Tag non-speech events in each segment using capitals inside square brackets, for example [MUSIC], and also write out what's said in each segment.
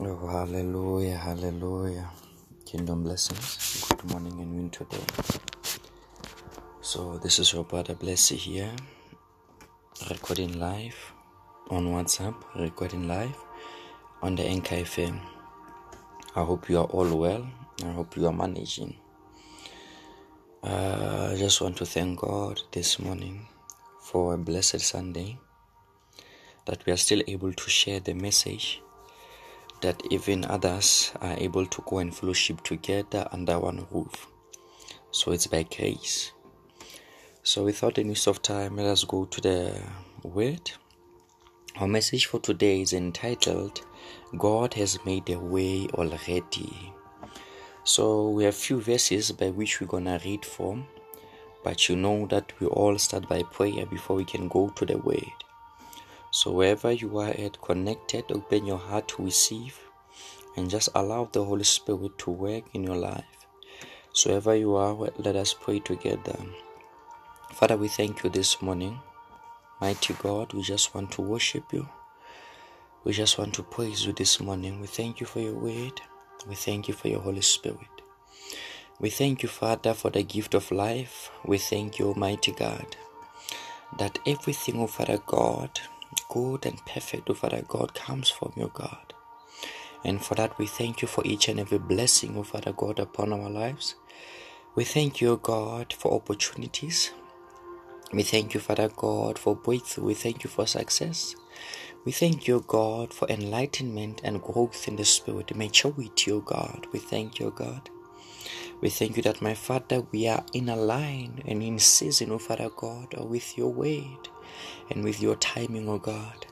Oh, hallelujah, hallelujah. Kingdom blessings. Good morning and winter day. So, this is your brother Blessy here, recording live on WhatsApp, recording live on the NKFM. I hope you are all well. I hope you are managing. Uh, I just want to thank God this morning for a blessed Sunday that we are still able to share the message that even others are able to go and fellowship together under one roof. So it's by grace. So without any waste of time, let us go to the word. Our message for today is entitled God has made a way already. So we have few verses by which we're gonna read from, but you know that we all start by prayer before we can go to the word. So, wherever you are at, connected, open your heart to receive and just allow the Holy Spirit to work in your life. So, wherever you are, let us pray together. Father, we thank you this morning. Mighty God, we just want to worship you. We just want to praise you this morning. We thank you for your word. We thank you for your Holy Spirit. We thank you, Father, for the gift of life. We thank you, Almighty God, that everything, oh Father God, good and perfect, O Father God, comes from your God. And for that, we thank you for each and every blessing, O Father God, upon our lives. We thank you, God, for opportunities. We thank you, Father God, for breakthrough. We thank you for success. We thank you, God, for enlightenment and growth in the Spirit, maturity, O God. We thank you, God. We thank you that, my Father, we are in a line and in season, O Father God, with your word and with your timing, O God.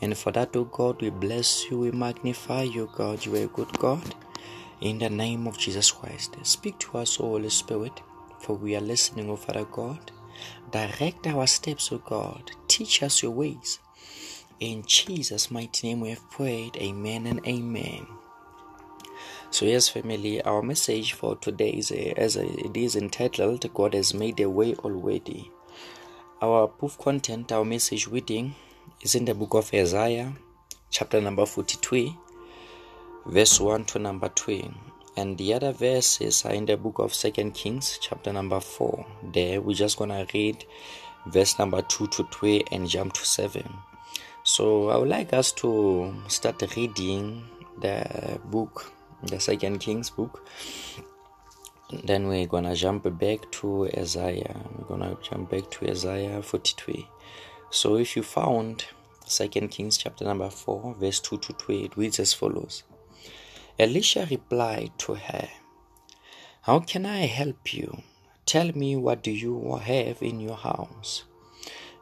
And for that, O God, we bless you, we magnify you, God. You are a good God. In the name of Jesus Christ, speak to us, O Holy Spirit, for we are listening, O Father God. Direct our steps, O God. Teach us your ways. In Jesus' mighty name we have prayed. Amen and amen. So, yes, family, our message for today is as it is entitled, God has made a way already. Our proof content, our message reading is in the book of Isaiah, chapter number 43, verse 1 to number 2. And the other verses are in the book of Second Kings, chapter number 4. There, we're just going to read verse number 2 to 3 and jump to 7. So, I would like us to start reading the book, the Second Kings book, then we're gonna jump back to Isaiah. We're gonna jump back to Isaiah 43. So if you found Second Kings chapter number 4, verse 2 to 3, it reads as follows. Elisha replied to her, How can I help you? Tell me what do you have in your house?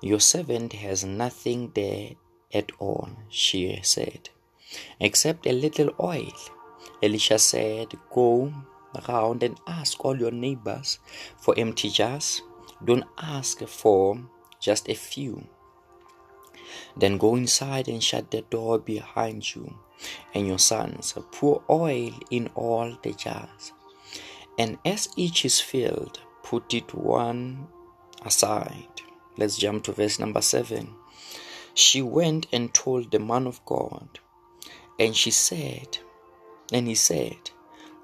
Your servant has nothing there at all, she said, except a little oil. Elisha said, Go around and ask all your neighbors for empty jars. Don't ask for just a few. Then go inside and shut the door behind you and your sons. Pour oil in all the jars. And as each is filled, put it one aside. Let's jump to verse number seven. She went and told the man of God, and she said, and he said,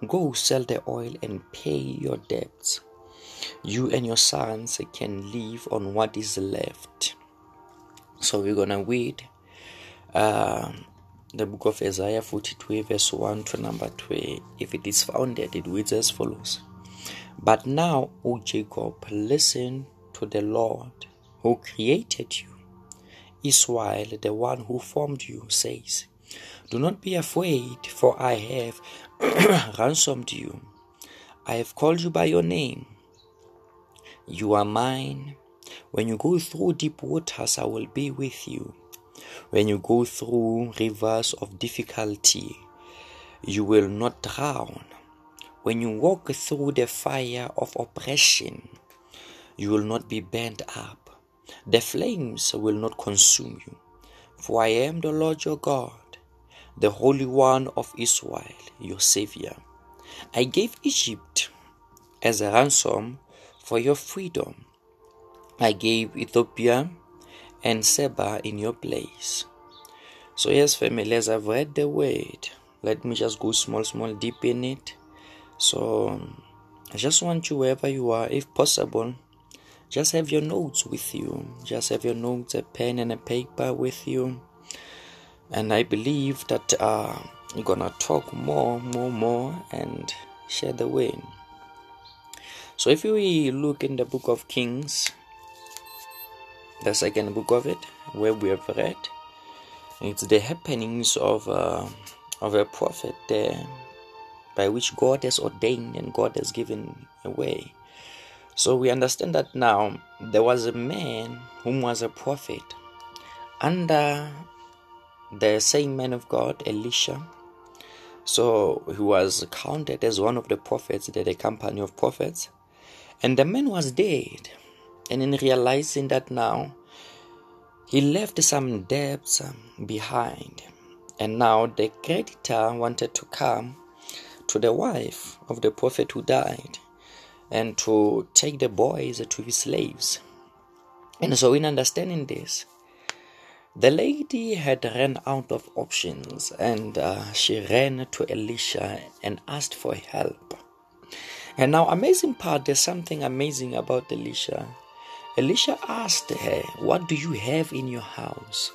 Go sell the oil and pay your debts. You and your sons can live on what is left. So we're gonna read uh, the book of Isaiah 42, verse 1 to number 3. If it is founded, it reads as follows But now, O Jacob, listen to the Lord who created you. Israel, the one who formed you, says, Do not be afraid, for I have [COUGHS] ransomed you. I have called you by your name. You are mine. When you go through deep waters, I will be with you. When you go through rivers of difficulty, you will not drown. When you walk through the fire of oppression, you will not be burned up. The flames will not consume you. For I am the Lord your God the Holy One of Israel, your Savior. I gave Egypt as a ransom for your freedom. I gave Ethiopia and Seba in your place. So, yes, family, as I've read the word, let me just go small, small, deep in it. So, I just want you, wherever you are, if possible, just have your notes with you. Just have your notes, a pen, and a paper with you. And I believe that uh, you're gonna talk more, more, more, and share the way. So, if we look in the book of Kings, the second book of it, where we have read, it's the happenings of uh, of a prophet there, by which God has ordained and God has given away. So we understand that now there was a man whom was a prophet under the same man of God, Elisha. So he was counted as one of the prophets, the company of prophets. And the man was dead. And in realizing that now, he left some debts um, behind. And now the creditor wanted to come to the wife of the prophet who died and to take the boys to be slaves. And so, in understanding this, the lady had run out of options and uh, she ran to Elisha and asked for help. And now, amazing part, there's something amazing about Elisha. Elisha asked her, What do you have in your house?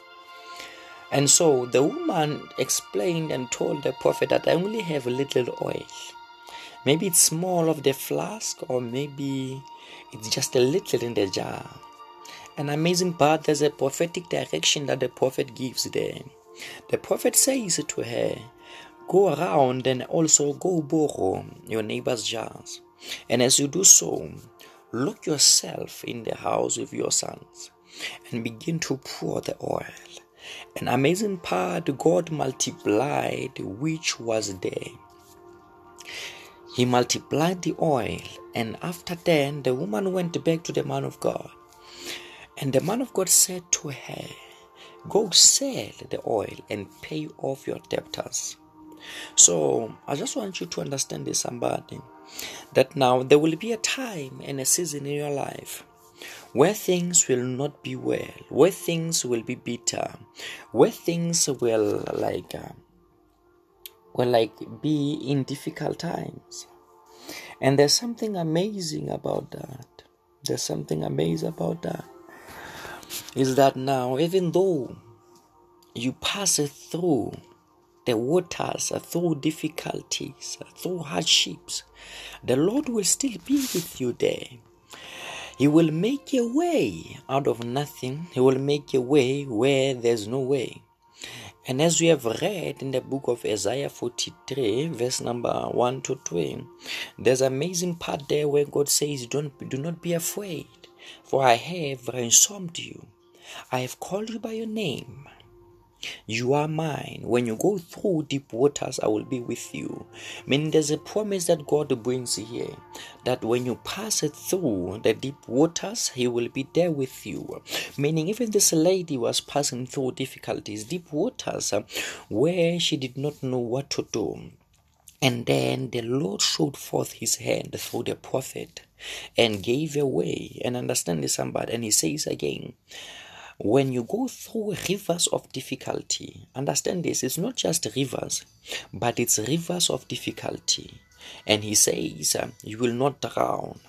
And so the woman explained and told the prophet that I only have a little oil. Maybe it's small of the flask, or maybe it's just a little in the jar. An amazing part, there's a prophetic direction that the prophet gives there. The prophet says to her, Go around and also go borrow your neighbor's jars. And as you do so, lock yourself in the house with your sons and begin to pour the oil. An amazing part, God multiplied which was there. He multiplied the oil, and after then, the woman went back to the man of God. And the man of God said to her, Go sell the oil and pay off your debtors. So I just want you to understand this, somebody, that now there will be a time and a season in your life where things will not be well, where things will be bitter, where things will like uh, will like be in difficult times. And there's something amazing about that. There's something amazing about that. Is that now, even though you pass through the waters, through difficulties, through hardships, the Lord will still be with you there. He will make a way out of nothing. He will make a way where there's no way. And as we have read in the book of Isaiah 43, verse number 1 to 3, there's an amazing part there where God says, Don't do not be afraid, for I have ransomed you. I have called you by your name. You are mine. When you go through deep waters, I will be with you. Meaning, there's a promise that God brings here that when you pass it through the deep waters, He will be there with you. Meaning, even this lady was passing through difficulties, deep waters, where she did not know what to do. And then the Lord showed forth his hand through the prophet and gave away. And understand this, somebody. And he says again, when you go through rivers of difficulty, understand this, it's not just rivers, but it's rivers of difficulty. And he says, You will not drown.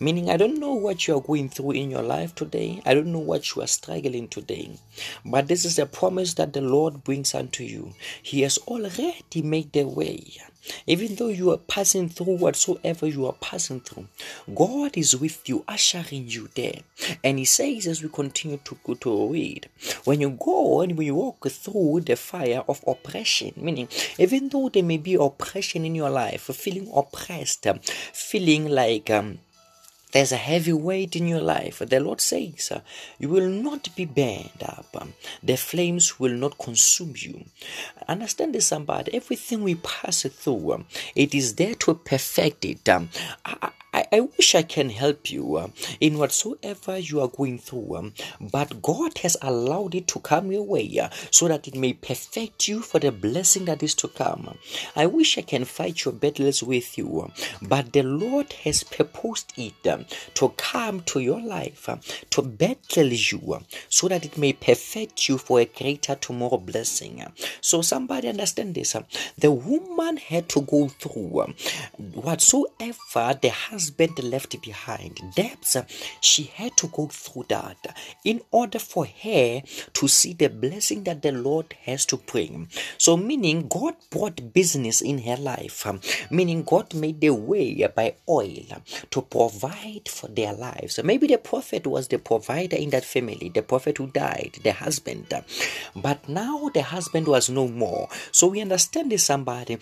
Meaning, I don't know what you are going through in your life today. I don't know what you are struggling today. But this is a promise that the Lord brings unto you. He has already made the way. Even though you are passing through whatsoever you are passing through, God is with you, ushering you there. And He says, as we continue to, to read, when you go and we walk through the fire of oppression, meaning even though there may be oppression in your life, feeling oppressed, feeling like um, there's a heavy weight in your life, the Lord says, uh, You will not be burned up. Um, the flames will not consume you. Understand this, somebody. Everything we pass through, um, it is there to perfect it. Um, I, I wish I can help you uh, in whatsoever you are going through, um, but God has allowed it to come your way uh, so that it may perfect you for the blessing that is to come. I wish I can fight your battles with you, but the Lord has purposed it um, to come to your life, um, to battle you, um, so that it may perfect you for a greater tomorrow blessing. So, somebody understand this. The woman had to go through whatsoever the husband left behind, debts, uh, she had to go through that in order for her to see the blessing that the Lord has to bring. So, meaning God brought business in her life, meaning God made the way by oil to provide for their lives. Maybe the prophet was the provider in that family, the prophet who died, the husband. But now the husband was no more. So we understand this somebody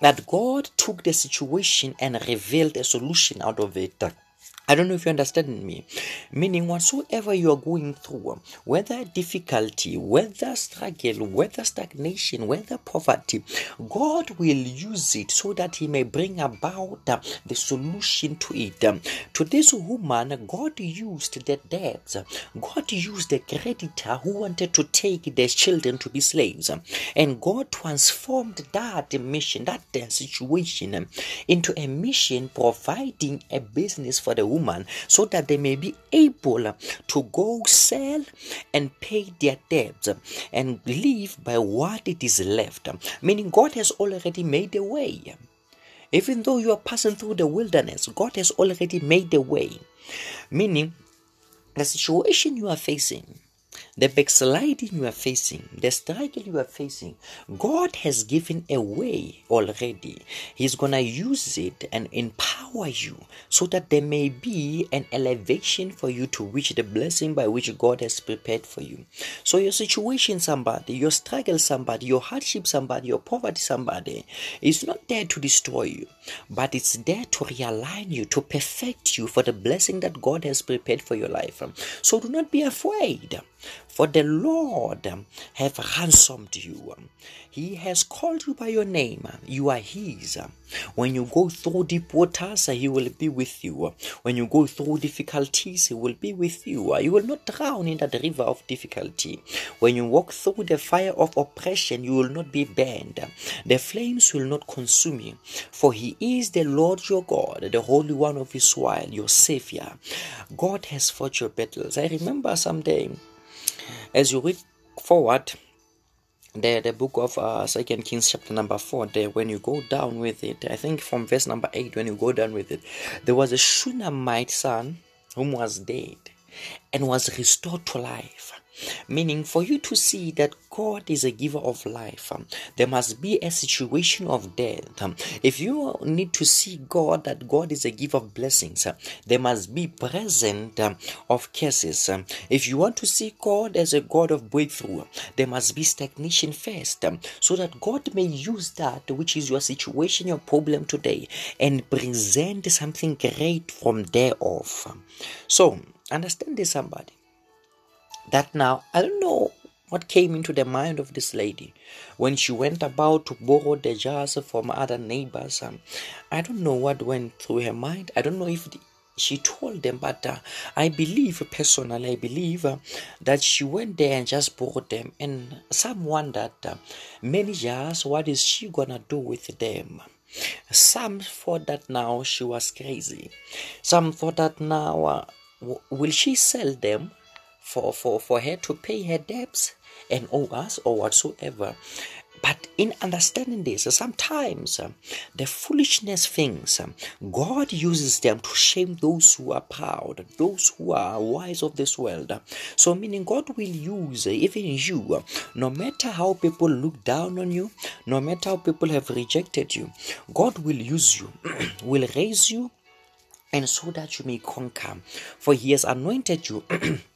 that God took the situation and revealed a solution out of it. I don't know if you understand me. Meaning, whatsoever you are going through, whether difficulty, whether struggle, whether stagnation, whether poverty, God will use it so that He may bring about the solution to it. To this woman, God used the debt. God used the creditor who wanted to take their children to be slaves. And God transformed that mission, that situation, into a mission providing a business for the woman so that they may be able to go sell and pay their debts and live by what it is left. Meaning, God has already made a way. Even though you are passing through the wilderness, God has already made a way. Meaning, the situation you are facing the backsliding you are facing, the struggle you are facing, God has given a way already. He's gonna use it and empower you so that there may be an elevation for you to reach the blessing by which God has prepared for you. So, your situation, somebody, your struggle, somebody, your hardship, somebody, your poverty, somebody, is not there to destroy you, but it's there to realign you, to perfect you for the blessing that God has prepared for your life. So, do not be afraid. For the Lord have ransomed you. He has called you by your name. You are His. When you go through deep waters, He will be with you. When you go through difficulties, He will be with you. You will not drown in that river of difficulty. When you walk through the fire of oppression, you will not be burned. The flames will not consume you. For He is the Lord your God, the Holy One of Israel, your Savior. God has fought your battles. I remember someday as you read forward the, the book of uh, second kings chapter number 4 there when you go down with it i think from verse number 8 when you go down with it there was a shunammite son whom was dead and was restored to life Meaning, for you to see that God is a giver of life, um, there must be a situation of death. Um, if you need to see God, that God is a giver of blessings, uh, there must be present um, of curses. Um, if you want to see God as a God of breakthrough, there must be stagnation first, um, so that God may use that which is your situation, your problem today, and present something great from there off. So, understand this, somebody that now I don't know what came into the mind of this lady when she went about to borrow the jars from other neighbors. Um, I don't know what went through her mind. I don't know if the, she told them, but uh, I believe personally, I believe uh, that she went there and just borrowed them. And some wondered, uh, many jars, what is she gonna do with them? Some thought that now she was crazy. Some thought that now, uh, will she sell them? For, for, for her to pay her debts and owe us or whatsoever. But in understanding this, sometimes uh, the foolishness things, uh, God uses them to shame those who are proud, those who are wise of this world. So, meaning God will use uh, even you, no matter how people look down on you, no matter how people have rejected you, God will use you, [CLEARS THROAT] will raise you, and so that you may conquer. For He has anointed you. [CLEARS THROAT]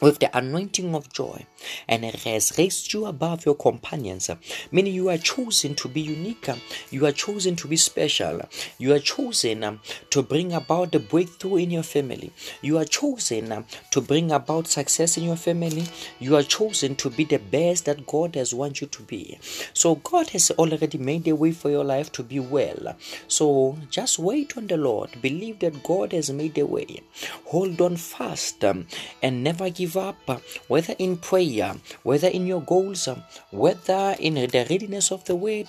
with the anointing of joy. And it has raised you above your companions meaning you are chosen to be unique you are chosen to be special you are chosen um, to bring about the breakthrough in your family you are chosen um, to bring about success in your family you are chosen to be the best that god has want you to be. So god has already made a way for your life to be well. So just wait on the lord. Believe that god has made a way. Hold on fast um, and never give give up, whether in prayer, whether in your goals, whether in the readiness of the word,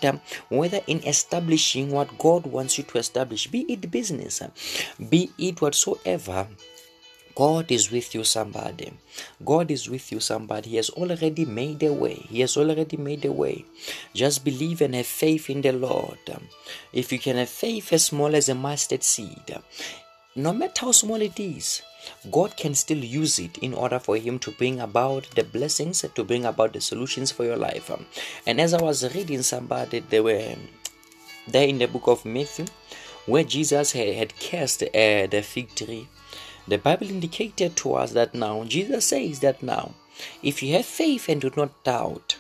whether in establishing what God wants you to establish, be it business, be it whatsoever. God is with you, somebody. God is with you, somebody. He has already made a way. He has already made a way. Just believe and have faith in the Lord. If you can have faith as small as a mustard seed, no matter how small it is, God can still use it in order for Him to bring about the blessings, to bring about the solutions for your life. And as I was reading somebody, they were there in the book of Matthew, where Jesus had cast uh, the fig tree. The Bible indicated to us that now, Jesus says that now, if you have faith and do not doubt,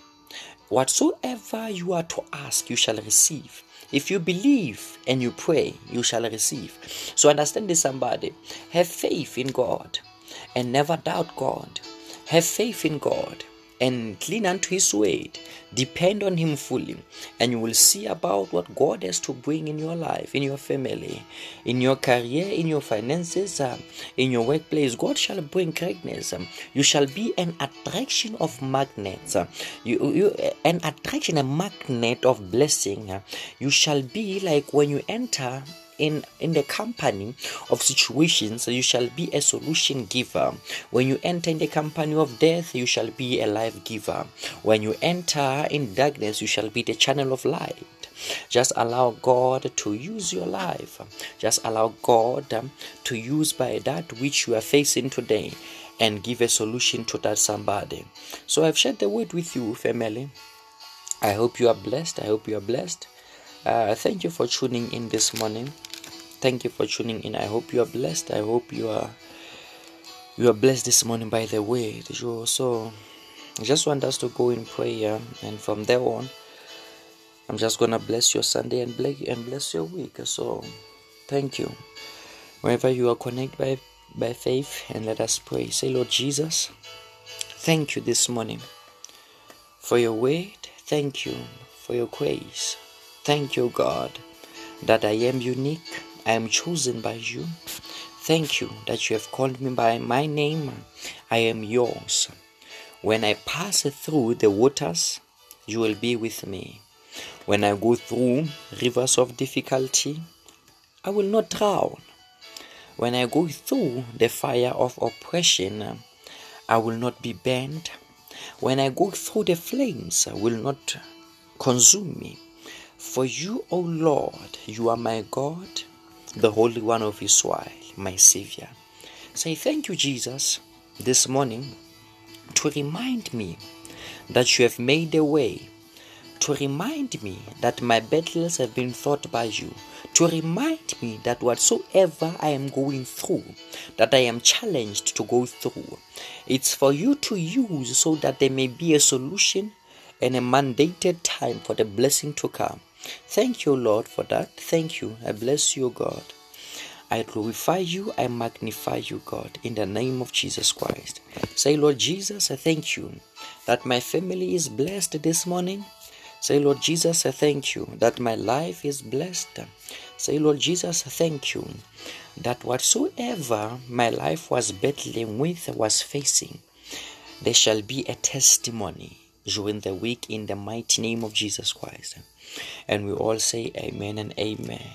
whatsoever you are to ask, you shall receive. If you believe and you pray, you shall receive. So understand this, somebody. Have faith in God and never doubt God. Have faith in God and cling unto His word. Depend on Him fully, and you will see about what God has to bring in your life, in your family, in your career, in your finances, uh, in your workplace. God shall bring greatness. You shall be an attraction of magnets. You, you, an attraction, a magnet of blessing. You shall be like when you enter in in the company of situations you shall be a solution giver when you enter in the company of death you shall be a life giver when you enter in darkness you shall be the channel of light just allow God to use your life. Just allow God to use by that which you are facing today and give a solution to that somebody. So I've shared the word with you, family. I hope you are blessed. I hope you are blessed. Uh, thank you for tuning in this morning. Thank you for tuning in. I hope you are blessed. I hope you are you are blessed this morning by the word so i just want us to go in prayer and from there on i'm just gonna bless your sunday and bless and bless your week. So thank you. Wherever you are connected by by faith and let us pray. Say lord jesus thank you this morning for your word. Thank you for your grace thank you god that i am unique I am chosen by you. Thank you that you have called me by my name. I am yours. When I pass through the waters, you will be with me. When I go through rivers of difficulty, I will not drown. When I go through the fire of oppression, I will not be burned. When I go through the flames, I will not consume me. For you, O Lord, you are my God the Holy One of Israel, my Savior. Say thank you, Jesus, this morning to remind me that you have made a way, to remind me that my battles have been fought by you, to remind me that whatsoever I am going through, that I am challenged to go through, it's for you to use so that there may be a solution and a mandated time for the blessing to come. Thank you, Lord, for that. Thank you. I bless you, God. I glorify you. I magnify you, God, in the name of Jesus Christ. Say, Lord Jesus, I thank you that my family is blessed this morning. Say, Lord Jesus, I thank you that my life is blessed. Say, Lord Jesus, I thank you that whatsoever my life was battling with, was facing, there shall be a testimony during the week in the mighty name of Jesus Christ. And we all say amen and amen.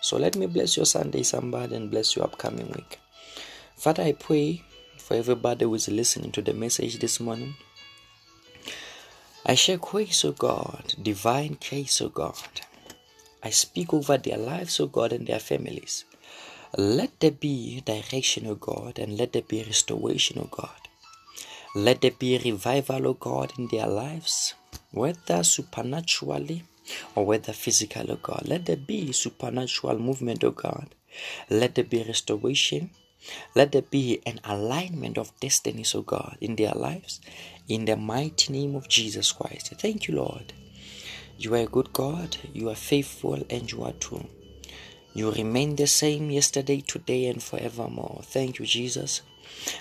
So let me bless your Sunday, somebody, and bless your upcoming week. Father, I pray for everybody who is listening to the message this morning. I share grace, O God, divine grace, O God. I speak over their lives, O God, and their families. Let there be direction, O God, and let there be restoration, O God. Let there be revival, O God, in their lives, whether supernaturally or whether physical, O God. Let there be supernatural movement, O God. Let there be restoration Let there be an alignment of destinies, O God, in their lives, in the mighty name of Jesus Christ. Thank you, Lord. You are a good God, you are faithful, and you are true. You remain the same yesterday, today, and forevermore. Thank you, Jesus.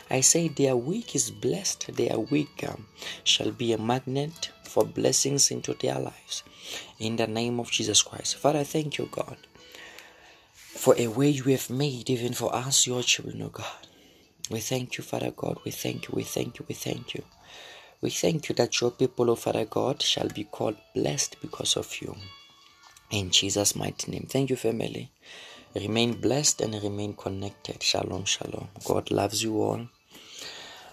I say their week is blessed, their week um, shall be a magnet for blessings into their lives. In the name of Jesus Christ. Father, thank you, God, for a way you have made even for us, your children, oh God. We thank you, Father God. We thank you, we thank you, we thank you. We thank you that your people, oh Father God, shall be called blessed because of you. In Jesus' mighty name. Thank you, family. Remain blessed and remain connected. Shalom, shalom. God loves you all.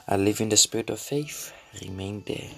I live in the spirit of faith. Remain there.